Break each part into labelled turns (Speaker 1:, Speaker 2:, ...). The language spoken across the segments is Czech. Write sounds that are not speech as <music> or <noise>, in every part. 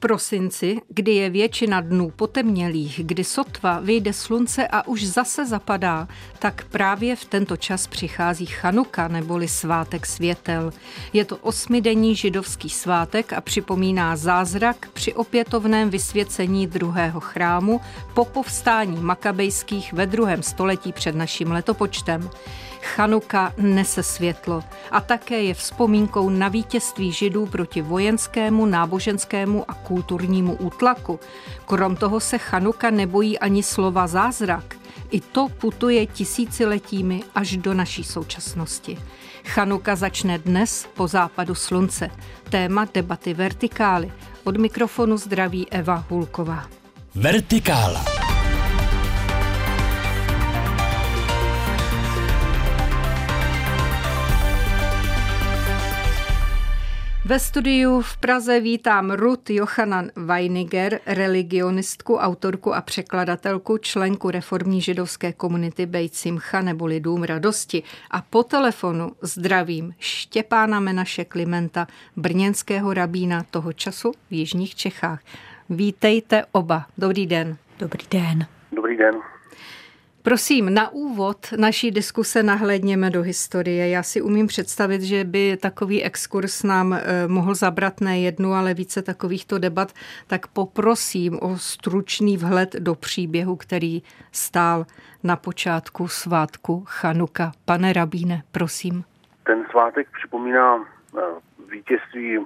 Speaker 1: Prosinci, kdy je většina dnů potemnělých, kdy sotva vyjde slunce a už zase zapadá, tak právě v tento čas přichází Chanuka neboli svátek světel. Je to osmidenní židovský svátek a připomíná zázrak při opětovném vysvěcení druhého chrámu po povstání makabejských ve druhém století před naším letopočtem. Chanuka nese světlo a také je vzpomínkou na vítězství židů proti vojenskému, náboženskému a kulturnímu útlaku. Krom toho se Chanuka nebojí ani slova zázrak. I to putuje tisíciletími až do naší současnosti. Chanuka začne dnes po západu slunce. Téma debaty Vertikály. Od mikrofonu zdraví Eva Hulková. Vertikála. Ve studiu v Praze vítám Ruth Johanan Weiniger, religionistku, autorku a překladatelku, členku reformní židovské komunity Bejt Simcha neboli Dům radosti. A po telefonu zdravím Štěpána Menaše Klimenta, brněnského rabína toho času v Jižních Čechách. Vítejte oba. Dobrý den.
Speaker 2: Dobrý den.
Speaker 3: Dobrý den.
Speaker 1: Prosím, na úvod naší diskuse nahlédněme do historie. Já si umím představit, že by takový exkurs nám eh, mohl zabrat ne jednu, ale více takovýchto debat, tak poprosím o stručný vhled do příběhu, který stál na počátku svátku Chanuka. Pane Rabíne, prosím.
Speaker 3: Ten svátek připomíná eh, vítězství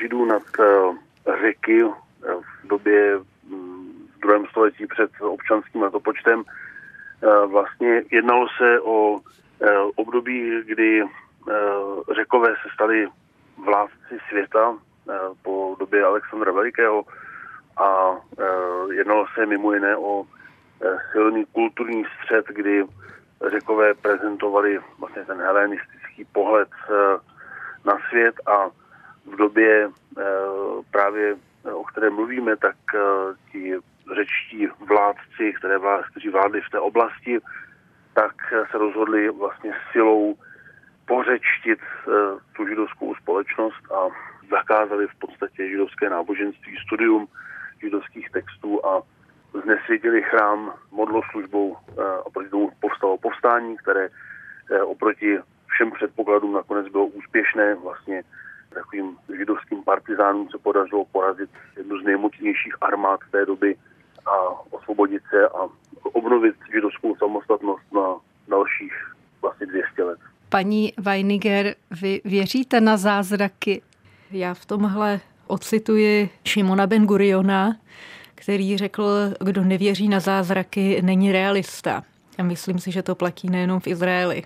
Speaker 3: židů nad eh, řeky v době mm, v druhém století před občanským letopočtem vlastně jednalo se o eh, období, kdy eh, řekové se stali vládci světa po době Alexandra Velikého a jednalo se mimo jiné o silný kulturní střed, kdy řekové prezentovali vlastně ten helenistický pohled na svět a v době právě, o které mluvíme, tak ti řečtí vládci, které vlád, kteří vládli v té oblasti, tak se rozhodli vlastně silou pořečtit uh, tu židovskou společnost a zakázali v podstatě židovské náboženství, studium židovských textů a znesvětili chrám modloslužbou a proti tomu povstalo povstání, které oproti všem předpokladům nakonec bylo úspěšné. Vlastně takovým židovským partizánům se podařilo porazit jednu z nejmocnějších armád té doby a osvobodit se a obnovit židovskou samostatnost na dalších vlastně 200 let.
Speaker 1: Paní Weiniger, vy věříte na zázraky?
Speaker 2: Já v tomhle ocituji Šimona Ben Guriona, který řekl, kdo nevěří na zázraky, není realista. A myslím si, že to platí nejenom v Izraeli.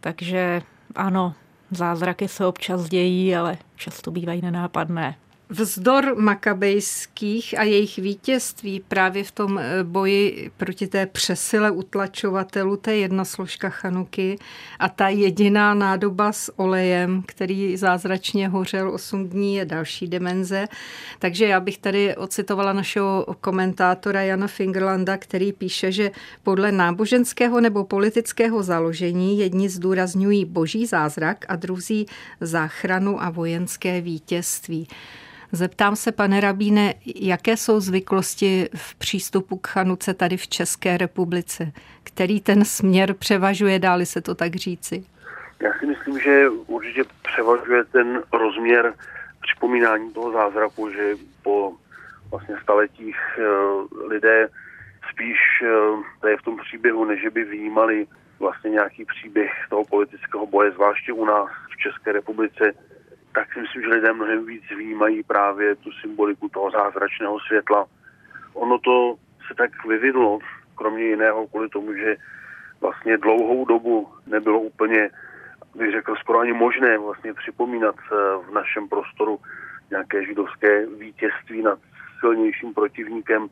Speaker 2: Takže ano, zázraky se občas dějí, ale často bývají nenápadné.
Speaker 1: Vzdor makabejských a jejich vítězství právě v tom eh, boji proti té přesile utlačovatelů, to je jedna složka Chanuky a ta jediná nádoba s olejem, který zázračně hořel 8 dní, je další dimenze. Takže já bych tady ocitovala našeho komentátora Jana Fingerlanda, který píše, že podle náboženského nebo politického založení jedni zdůrazňují boží zázrak a druzí záchranu a vojenské vítězství. Zeptám se, pane Rabíne, jaké jsou zvyklosti v přístupu k Chanuce tady v České republice? Který ten směr převažuje, dáli se to tak říci?
Speaker 3: Já si myslím, že určitě převažuje ten rozměr připomínání toho zázraku, že po vlastně staletích eh, lidé spíš eh, tady v tom příběhu, než by vnímali vlastně nějaký příběh toho politického boje, zvláště u nás v České republice, tak si myslím, že lidé mnohem víc vnímají právě tu symboliku toho zázračného světla. Ono to se tak vyvinulo, kromě jiného kvůli tomu, že vlastně dlouhou dobu nebylo úplně, bych řekl, skoro ani možné vlastně připomínat eh, v našem prostoru nějaké židovské vítězství nad silnějším protivníkem.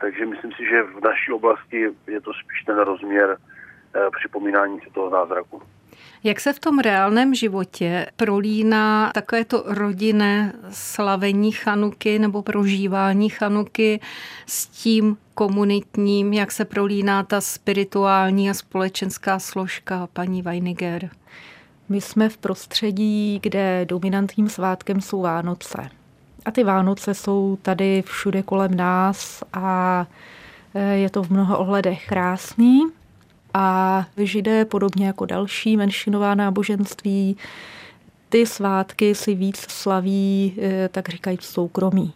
Speaker 3: Takže myslím si, že v naší oblasti je to spíš ten rozměr eh, připomínání si toho zázraku.
Speaker 1: Jak se v tom reálném životě prolíná takové to rodinné slavení chanuky nebo prožívání chanuky s tím komunitním, jak se prolíná ta spirituální a společenská složka, paní Weiniger?
Speaker 2: My jsme v prostředí, kde dominantním svátkem jsou Vánoce. A ty Vánoce jsou tady všude kolem nás a e, je to v mnoha ohledech krásný. A židé, podobně jako další menšinová náboženství, ty svátky si víc slaví, e, tak říkají v soukromí.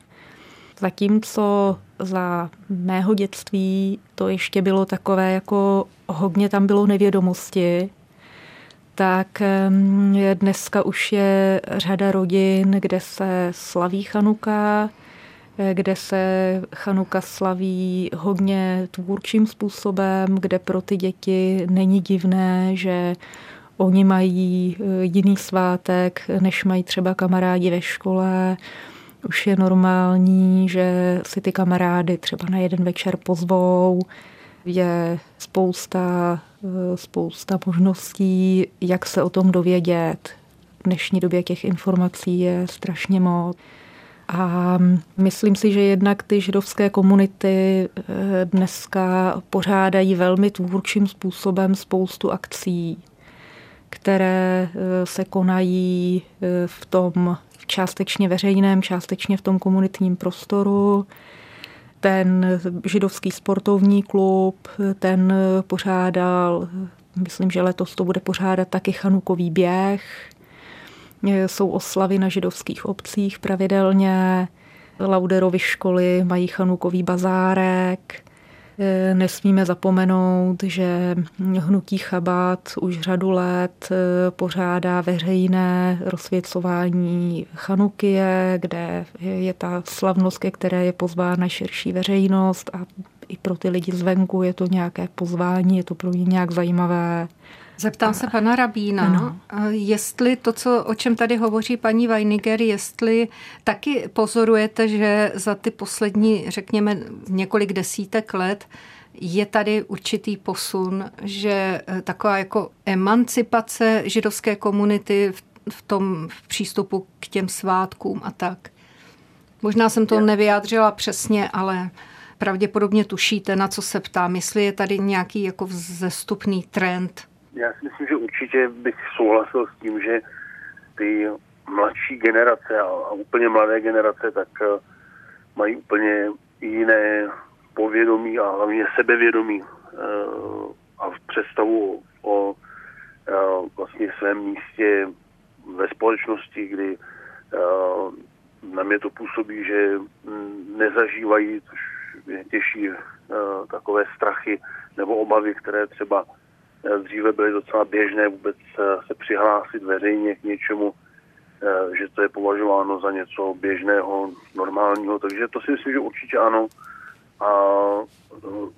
Speaker 2: Zatímco za mého dětství to ještě bylo takové, jako hodně tam bylo nevědomosti, tak dneska už je řada rodin, kde se slaví Chanuka, kde se Chanuka slaví hodně tvůrčím způsobem, kde pro ty děti není divné, že oni mají eh, jiný svátek, než mají třeba kamarádi ve škole. Už je normální, že si ty kamarády třeba na jeden večer pozvou. Je spousta Eh, spousta možností, jak se o tom dovědět. V dnešní době těch informací je strašně moc. A myslím si, že jednak ty židovské komunity eh, dneska pořádají velmi tvůrčím způsobem spoustu akcí, které eh, se konají v tom částečně veřejném, částečně v tom komunitním prostoru ten židovský sportovní klub, ten pořádal, myslím, že letos to bude pořádat taky chanukový běh. Jsou oslavy na židovských obcích pravidelně. Lauderovy školy mají chanukový bazárek. Eh, nesmíme zapomenout, že hnutí Chabad už řadu let eh, pořádá veřejné rozsvěcování Chanukie, kde je ta slavnost, ke které je pozvána širší veřejnost a i pro ty lidi zvenku je to nějaké pozvání, je to pro ně nějak zajímavé.
Speaker 1: Zeptám se pana Rabína, ano. jestli to, co, o čem tady hovoří paní Weiniger, jestli taky pozorujete, že za ty poslední, řekněme, několik desítek let je tady určitý posun, že eh, taková jako emancipace židovské komunity v, v tom v přístupu k těm svátkům a tak. Možná jsem to nevyjádřila přesně, ale pravděpodobně tušíte, na co se ptám, jestli je tady nějaký jako vzestupný trend.
Speaker 3: Já si myslím, že určitě bych souhlasil s tím, že ty mladší generace a, a úplně mladé generace tak uh, mají úplně jiné povědomí a hlavně sebevědomí uh, a představu o uh, vlastně svém místě ve společnosti, kdy na mě to působí, že nezažívají, což těžší, uh, takové strachy nebo obavy, které třeba Eh, dříve byly docela běžné vůbec eh, se přihlásit veřejně k něčemu, eh, že to je považováno za něco běžného, normálního, takže to si myslím, že určitě ano. A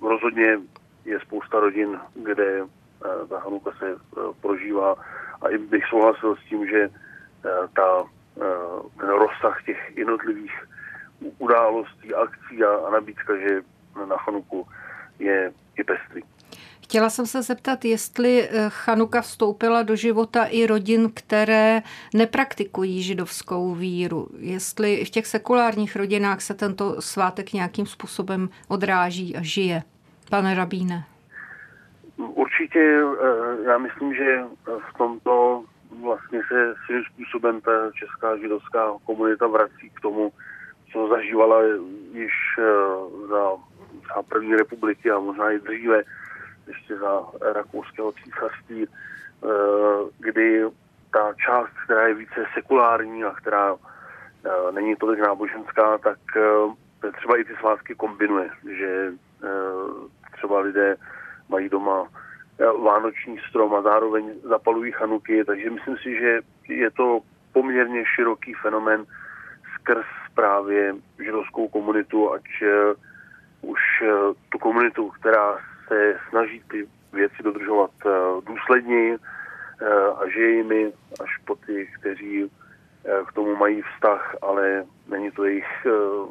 Speaker 3: rozhodně je spousta rodin, kde ta Hanuka se prožívá a i bych souhlasil s tím, že ta, ten rozsah těch jednotlivých událostí, akcí a, nabídka, že na Hanuku je, je pestrý.
Speaker 1: Chtěla jsem se zeptat, jestli eh, Chanuka vstoupila do života i rodin, které nepraktikují židovskou víru. Jestli v těch sekulárních rodinách se tento svátek nějakým způsobem odráží a žije. Pane Rabíne.
Speaker 3: Určitě, eh, já myslím, že v tomto vlastně se svým způsobem ta česká židovská komunita vrací k tomu, co zažívala již eh, za, za první republiky a možná i dříve, ještě za rakouského císařství, eh, kdy ta část, která je více sekulární a která eh, není tolik náboženská, tak eh, třeba i ty svátky kombinuje, že třeba lidé mají doma vánoční strom a zároveň zapalují chanuky, takže myslím si, že je to poměrně široký fenomen skrz právě židovskou komunitu, ať už tu komunitu, která se snaží ty věci dodržovat eh, důsledněji eh, a že jimi až po ty, kteří eh, k tomu mají vztah, ale není to jejich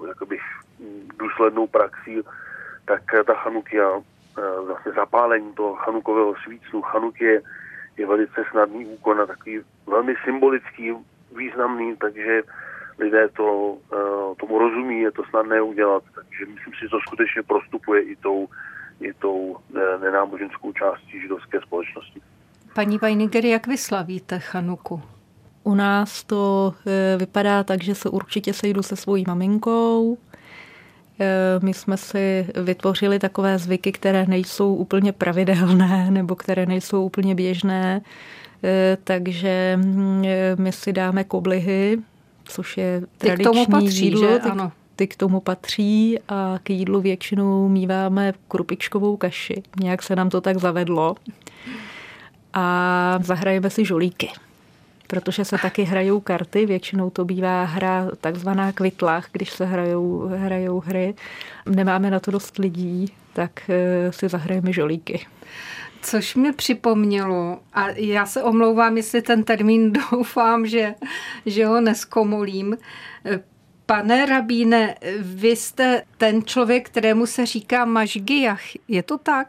Speaker 3: jakoby, důslednou praxí, tak ta chanukia, vlastně zapálení toho chanukového svícnu, chanuk je, je velice snadný úkon a takový velmi symbolický, významný, takže lidé to, tomu rozumí, je to snadné udělat, takže myslím si, že to skutečně prostupuje i tou i tou eh, nenáboženskou částí židovské společnosti.
Speaker 1: Paní Vajniger, jak vy slavíte Chanuku?
Speaker 2: U nás to e, vypadá tak, že se určitě sejdu se svojí maminkou. E, my jsme si vytvořili takové zvyky, které nejsou úplně pravidelné <laughs> nebo které nejsou úplně běžné. E, takže mm, my si dáme koblihy, což je tradiční ty k tomu patří, jídlo. Že? Ano. Ty k tomu patří a k jídlu většinou míváme krupičkovou kaši. Nějak se nám to tak zavedlo. A zahrajeme si žolíky protože se taky hrajou karty, většinou to bývá hra takzvaná kvitlach, když se hrajou, hrajou hry. Nemáme na to dost lidí, tak eh, si zahrajeme žolíky.
Speaker 1: Což mě připomnělo, a já se omlouvám, jestli ten termín <laughs> doufám, že, že ho neskomolím. Pane rabíne, vy jste ten člověk, kterému se říká mažgiach. Je to tak?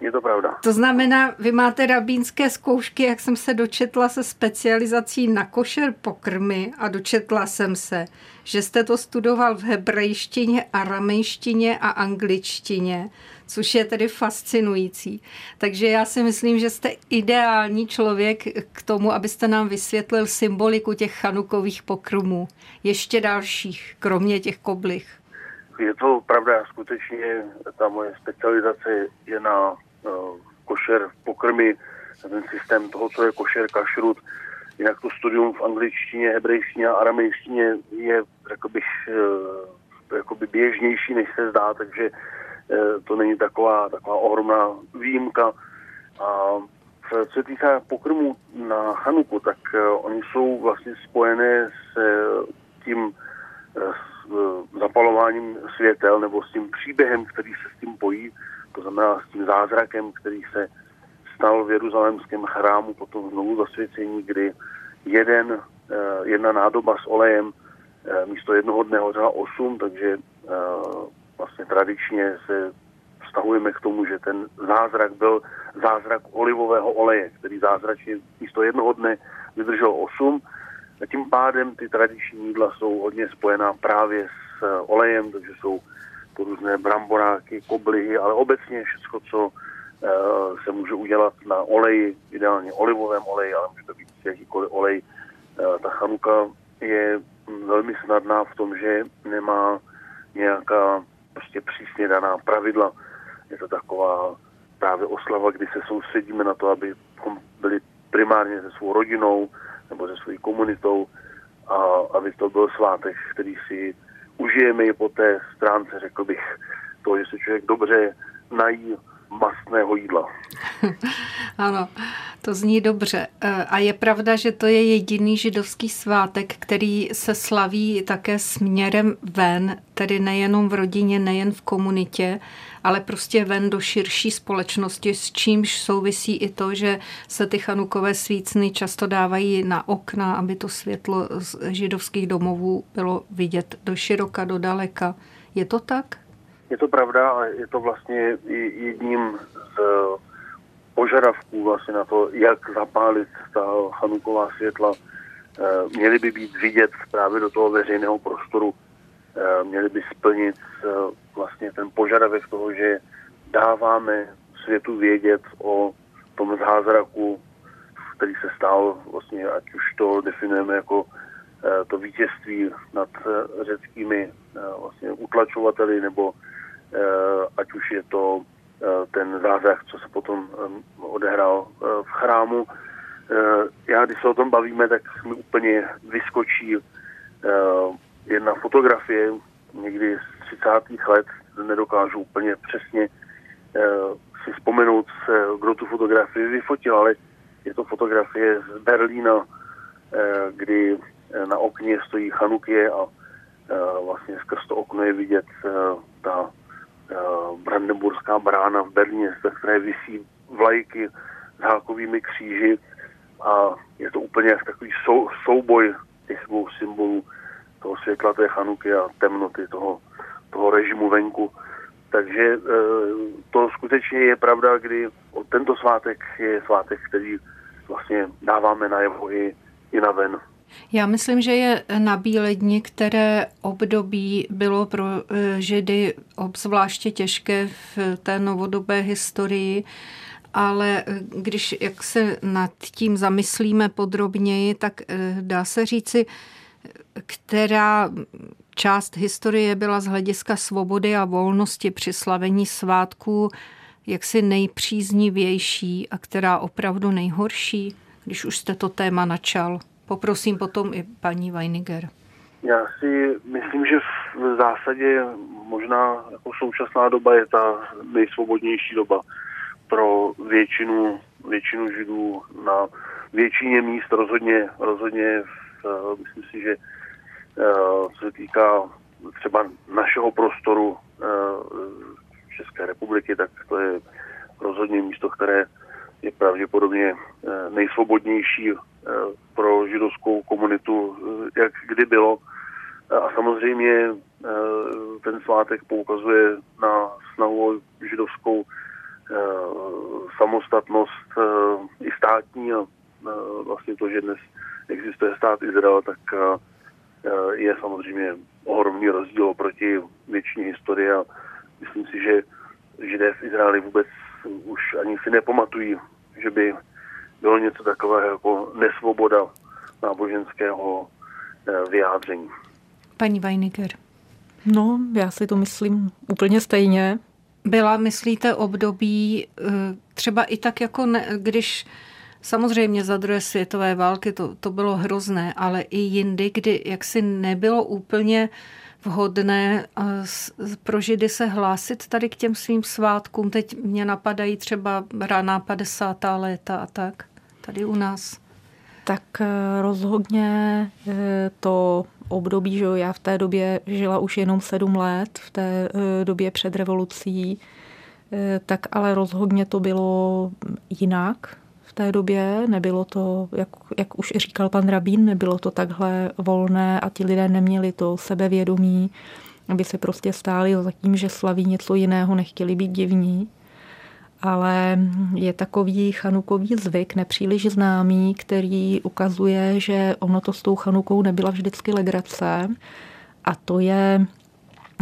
Speaker 3: Je to pravda.
Speaker 1: To znamená, vy máte rabínské zkoušky, jak jsem se dočetla se specializací na košer pokrmy a dočetla jsem se, že jste to studoval v hebrejštině, aramejštině a angličtině, což je tedy fascinující. Takže já si myslím, že jste ideální člověk k tomu, abyste nám vysvětlil symboliku těch chanukových pokrmů. Ještě dalších, kromě těch koblich.
Speaker 3: Je to pravda, skutečně ta moje specializace je na Eh, košer pokrmy, ten systém toho, co je košer kašrut. Jinak to studium v angličtině, hebrejštině a aramejštině je, řekl bych, eh, jakoby běžnější, než se zdá, takže to není taková, taková ohromná výjimka. A co se týká pokrmu na Chanuku, tak oni jsou vlastně spojené s tím s zapalováním světel nebo s tím příběhem, který se s tím pojí to znamená s tím zázrakem, který se stal v jeruzalémském chrámu potom znovu zasvěcení, kdy jeden, eh, jedna nádoba s olejem eh, místo jednoho dne hořela osm, takže eh, vlastně tradičně se vztahujeme k tomu, že ten zázrak byl zázrak olivového oleje, který zázračně místo jednoho dne vydržel osm. A tím pádem ty tradiční jídla jsou hodně spojená právě s olejem, takže jsou to různé bramboráky, koblihy, ale obecně všechno, co uh, se může udělat na oleji, ideálně olivovém oleji, ale může to být jakýkoliv olej. Uh, ta chanuka je velmi snadná v tom, že nemá nějaká prostě přísně daná pravidla. Je to taková právě oslava, kdy se soustředíme na to, aby byli primárně se svou rodinou nebo se svou komunitou a aby to byl svátek, který si užijeme ji po té stránce, řekl bych, to, že se člověk dobře nají mastného jídla. <laughs>
Speaker 1: ano, to zní dobře. E, a je pravda, že to je jediný židovský svátek, který se slaví také směrem ven, tedy nejenom v rodině, nejen v komunitě, ale prostě ven do širší společnosti, s čímž souvisí i to, že se ty chanukové svícny často dávají na okna, aby to světlo z židovských domovů bylo vidět do široka, do daleka. Je to tak?
Speaker 3: Je to pravda a je to vlastně jedním z požadavků vlastně na to, jak zapálit ta chanuková světla. Eh, měly by být vidět právě do toho veřejného prostoru, eh, měly by splnit eh, vlastně ten požadavek toho, že dáváme světu vědět o tom zázraku, který se stal, vlastně, ať už to definujeme jako to vítězství nad řeckými vlastně utlačovateli, nebo ať už je to ten zázrak, co se potom odehrál v chrámu. Já, když se o tom bavíme, tak mi úplně vyskočí jedna fotografie někdy z 30. let, nedokážu úplně přesně si vzpomenout, kdo tu fotografii vyfotil, ale je to fotografie z Berlína, kdy na okně stojí Chanukie a vlastně skrz to okno je vidět ta Brandenburská brána v Berlíně, ze které vysí vlajky s hákovými kříži a je to úplně takový sou, souboj těch dvou symbolů toho světla té Chanuky a temnoty toho, toho režimu venku. Takže e, to skutečně je pravda, kdy tento svátek je svátek, který vlastně dáváme na jeho i, i na ven.
Speaker 1: Já myslím, že je na Bíledni, které období bylo pro e, Židy obzvláště těžké v té novodobé historii ale když jak se nad tím zamyslíme podrobněji, tak dá se říci, která část historie byla z hlediska svobody a volnosti při slavení svátků jaksi nejpříznivější a která opravdu nejhorší, když už jste to téma načal. Poprosím potom i paní Weiniger.
Speaker 3: Já si myslím, že v zásadě možná jako současná doba je ta nejsvobodnější doba pro většinu, většinu židů na většině míst rozhodně, rozhodně v, myslím si, že Eh, co se týká třeba našeho prostoru eh, České republiky, tak to je rozhodně místo, které je pravděpodobně eh, nejsvobodnější pro židovskou komunitu, jak kdy bylo. A samozřejmě ten svátek poukazuje na snahu o židovskou samostatnost i státní a vlastně to, že dnes existuje stát Izrael, tak Eh, je samozřejmě ohromný rozdíl oproti většině historie a myslím si, že židé v Izraeli vůbec už ani si nepamatují, že by bylo něco takového jako nesvoboda náboženského eh, vyjádření.
Speaker 1: Paní Weiniger.
Speaker 2: No, já si to myslím úplně stejně.
Speaker 1: Byla, myslíte, období eh, třeba i tak, jako ne, když Samozřejmě za druhé světové války to, to bylo hrozné, ale i jindy, kdy jaksi nebylo úplně vhodné pro Židy se hlásit tady k těm svým svátkům. Teď mě napadají třeba raná 50. léta a tak, tady u nás.
Speaker 2: Tak eh, rozhodně eh, to období, že já v té době žila už jenom sedm let, v té eh, době před revolucí, tak ale rozhodně to bylo jinak v té době. Nebylo to, jak, jak už říkal pan Rabín, nebylo to takhle volné a ti lidé neměli to sebevědomí, aby se prostě stáli za tím, že slaví něco jiného, nechtěli být divní. Ale je takový chanukový zvyk, nepříliš známý, který ukazuje, že ono to s tou chanukou nebyla vždycky legrace. A to je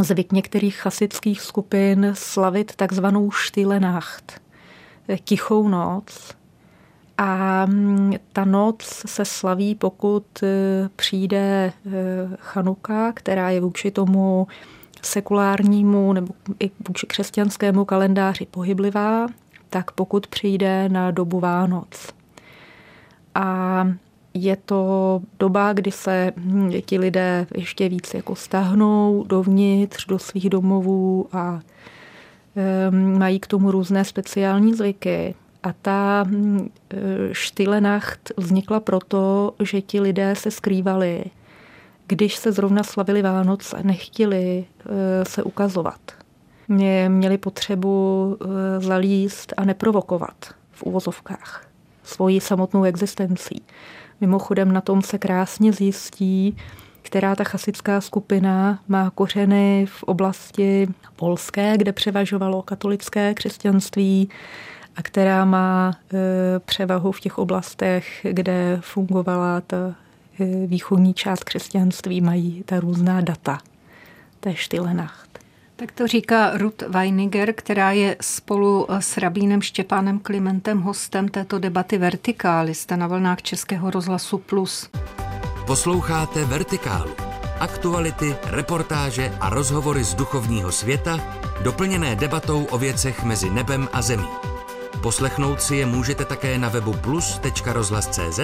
Speaker 2: zvyk některých chasických skupin slavit takzvanou Štilenacht, tichou noc, a mm, ta noc se slaví, pokud e, přijde e, Chanuka, která je vůči tomu sekulárnímu nebo i vůči křesťanskému kalendáři pohyblivá, tak pokud přijde na dobu Vánoc. A je to doba, kdy se hm, ti lidé ještě víc jako stahnou dovnitř do svých domovů a mají k tomu různé speciální zvyky. A ta mm, Štilenacht vznikla proto, že ti lidé se skrývali, když se zrovna slavili Vánoce, nechtěli e, se ukazovat. Mě měli potřebu e, zalíst a neprovokovat v úvozovkách svoji samotnou existencí. Mimochodem na tom se krásně zjistí, která ta chasická skupina má kořeny v oblasti polské, kde převažovalo katolické křesťanství, a která má e, převahu v těch oblastech, kde fungovala ta východní část křesťanství, mají ta různá data té Štilenacht.
Speaker 1: Tak to říká Ruth Weiniger, která je spolu s rabínem Štěpánem Klimentem hostem této debaty Vertikály. Jste na vlnách Českého rozhlasu Plus.
Speaker 4: Posloucháte Vertikálu. Aktuality, reportáže a rozhovory z duchovního světa, doplněné debatou o věcech mezi nebem a zemí. Poslechnout si je můžete také na webu plus.rozhlas.cz,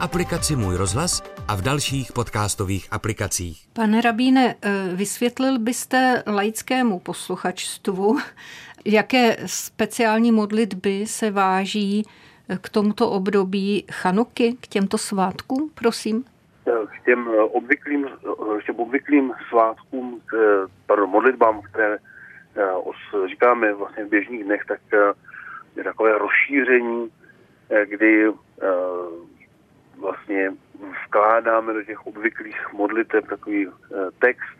Speaker 4: aplikaci Můj rozhlas a v dalších podcastových aplikacích.
Speaker 1: Pane Rabíne, eh, vysvětlil byste laickému posluchačstvu, <laughs> jaké speciální modlitby se váží eh, k tomuto období Chanuky, k těmto svátkům, prosím?
Speaker 3: K těm eh, obvyklým, k těm obvyklým svátkům, pardon, modlitbám, které říkáme vlastně v běžných dnech, tak je takové rozšíření, eh, kdy eh, vlastně vkládáme do těch obvyklých modlitev takový eh, text,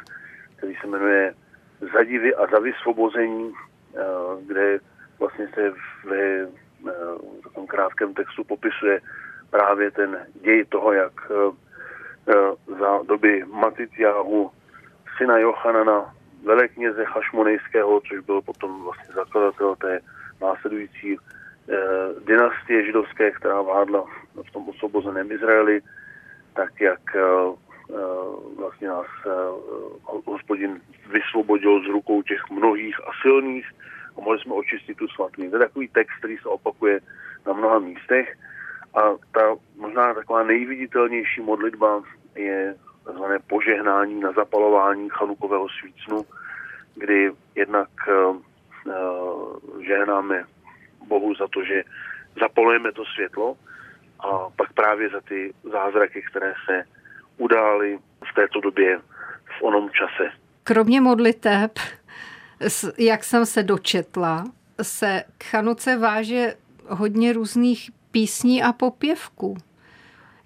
Speaker 3: který se jmenuje Zadivy a za vysvobození, kde vlastně se v takovém krátkém textu popisuje právě ten děj toho, jak za doby Matityahu, syna Jochanana, velekněze Chašmonejského, což byl potom vlastně zakladatel té následující dynastie židovské, která vládla v tom osvobozeném Izraeli, tak jak vlastně nás hospodin vysvobodil z rukou těch mnohých a silných a mohli jsme očistit tu svatý. To je takový text, který se opakuje na mnoha místech a ta možná taková nejviditelnější modlitba je tzv. požehnání na zapalování chanukového svícnu, kdy jednak žehnáme Bohu za to, že zapalujeme to světlo a pak právě za ty zázraky, které se udály v této době, v onom čase.
Speaker 1: Kromě modliteb, jak jsem se dočetla, se k Chanuce váže hodně různých písní a popěvků.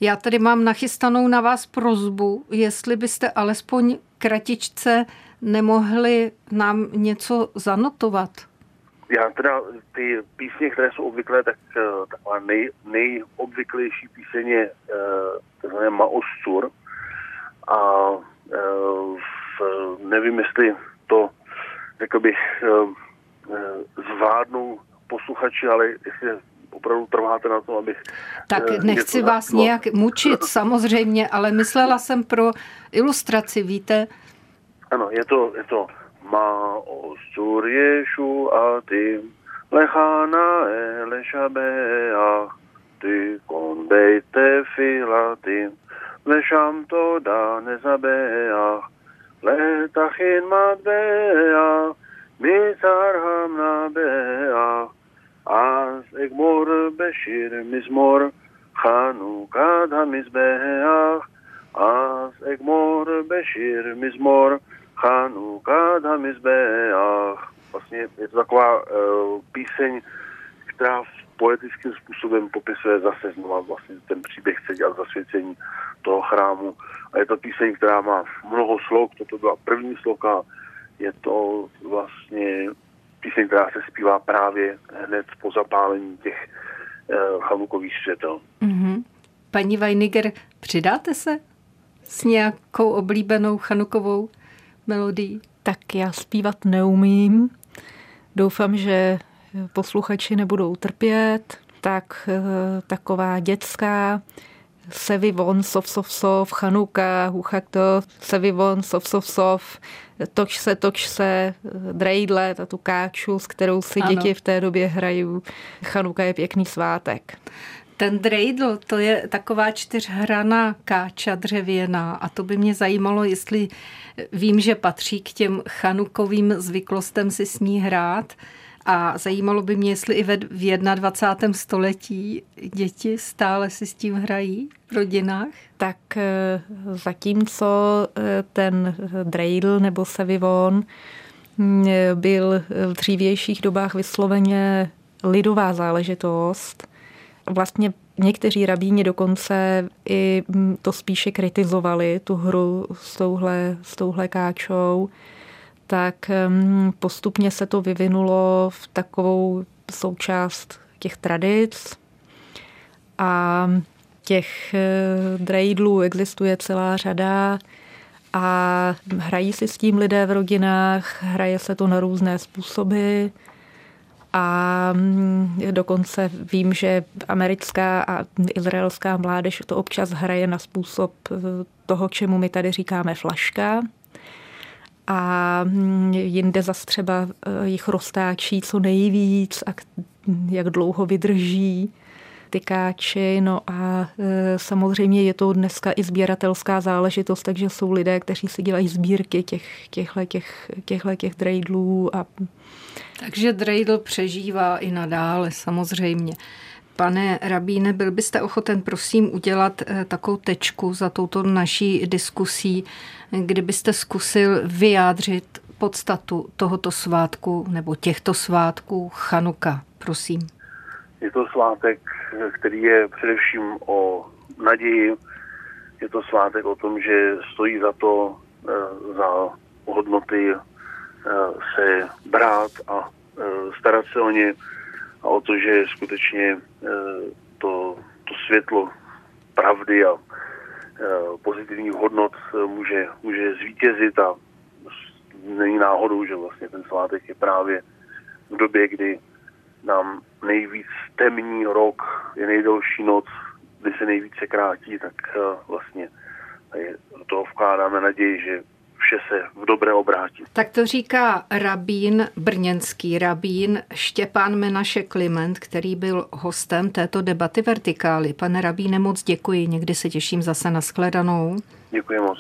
Speaker 1: Já tady mám nachystanou na vás prozbu, jestli byste alespoň kratičce nemohli nám něco zanotovat.
Speaker 3: Já teda ty písně, které jsou obvyklé, tak uh, taková nej, nejobvyklejší píseň je uh, tzv. Maostur. A v, nevím, jestli to, řekl bych, zvládnou posluchači, ale jestli opravdu trváte na to, abych...
Speaker 1: Tak nechci vás nějak mučit, <laughs> samozřejmě, ale myslela jsem pro ilustraci, víte?
Speaker 3: Ano, je to, je to Ostur Jeshu atim lechana ele shabeach תיקון בית תפילתי, ושם תודה נזבח, לתכין מטבע, מצר המנבח, אז אגמור בשיר מזמור, חנוכת המזבח, אז אגמור בשיר מזמור, Chanuka Hamizbeach. Vlastně je to taková uh, píseň, která poetickým způsobem popisuje zase znova vlastně ten příběh celý a zasvěcení toho chrámu. A je to píseň, která má mnoho slov, toto byla první sloka, je to vlastně píseň, která se zpívá právě hned po zapálení těch uh, chanukových světel.
Speaker 1: Mm-hmm. Paní Weiniger, přidáte se s nějakou oblíbenou chanukovou melodii?
Speaker 2: Tak já zpívat neumím. Doufám, že posluchači nebudou trpět. Tak eh, taková dětská Sevi von, sov, sov, sov, Chanuka, Huchakto, Sevi von, sov, sov, sov, toč se, toč se, drejdle, tu káču, s kterou si ano. děti v té době hrají. Chanuka je pěkný svátek.
Speaker 1: Ten dreidl, to je taková čtyřhraná káča dřevěná a to by mě zajímalo, jestli vím, že patří k těm chanukovým zvyklostem si s ní hrát a zajímalo by mě, jestli i v 21. století děti stále si s tím hrají v rodinách.
Speaker 2: Tak eh, zatímco eh, ten dreidl nebo sevivon mm, byl v dřívějších dobách vysloveně lidová záležitost, Vlastně někteří rabíni dokonce i mm, to spíše kritizovali, tu hru s touhle, s touhle káčou, tak mm, postupně se to vyvinulo v takovou součást těch tradic a těch eh, drejdlů existuje celá řada a hrají si s tím lidé v rodinách, hraje se to na různé způsoby. A mm, dokonce vím, že americká a izraelská mládež to občas hraje na způsob eh, toho, čemu my tady říkáme flaška. A mm, jinde zas třeba eh, jich roztáčí co nejvíc a jak dlouho vydrží tykáči. No a e, samozřejmě je to dneska i sběratelská záležitost, takže jsou lidé, kteří si dělají sbírky těch, těchto těch, těchto těch drejdlů. A...
Speaker 1: Takže drejdl přežívá i nadále samozřejmě. Pane Rabíne, byl byste ochoten prosím udělat e, takovou tečku za touto naší diskusí, kdybyste zkusil vyjádřit podstatu tohoto svátku nebo těchto svátků Chanuka, prosím.
Speaker 3: Je to svátek, který je především o naději. Je to svátek o tom, že stojí za to, eh, za hodnoty eh, se brát a eh, starat se o ně a o to, že skutečně to, to světlo pravdy a pozitivních hodnot může, může zvítězit a není náhodou, že vlastně ten svátek je právě v době, kdy nám nejvíc temní rok, je nejdelší noc, kdy se nejvíce krátí, tak vlastně do toho vkládáme naději, že vše se v dobré obrátí.
Speaker 1: Tak to říká rabín, brněnský rabín Štěpán Menaše Kliment, který byl hostem této debaty Vertikály. Pane rabíne, moc děkuji, někdy se těším zase na shledanou.
Speaker 3: Děkuji moc.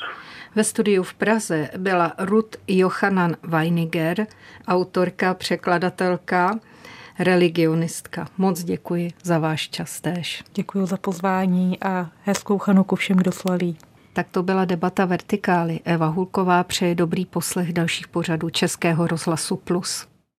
Speaker 1: Ve studiu v Praze byla Ruth Johanan Weiniger, autorka, překladatelka, religionistka. Moc děkuji za váš čas též.
Speaker 2: Děkuji za pozvání a hezkou chanuku všem, kdo slaví.
Speaker 1: Tak to byla debata Vertikály. Eva Hulková přeje dobrý poslech dalších pořadů Českého rozhlasu Plus.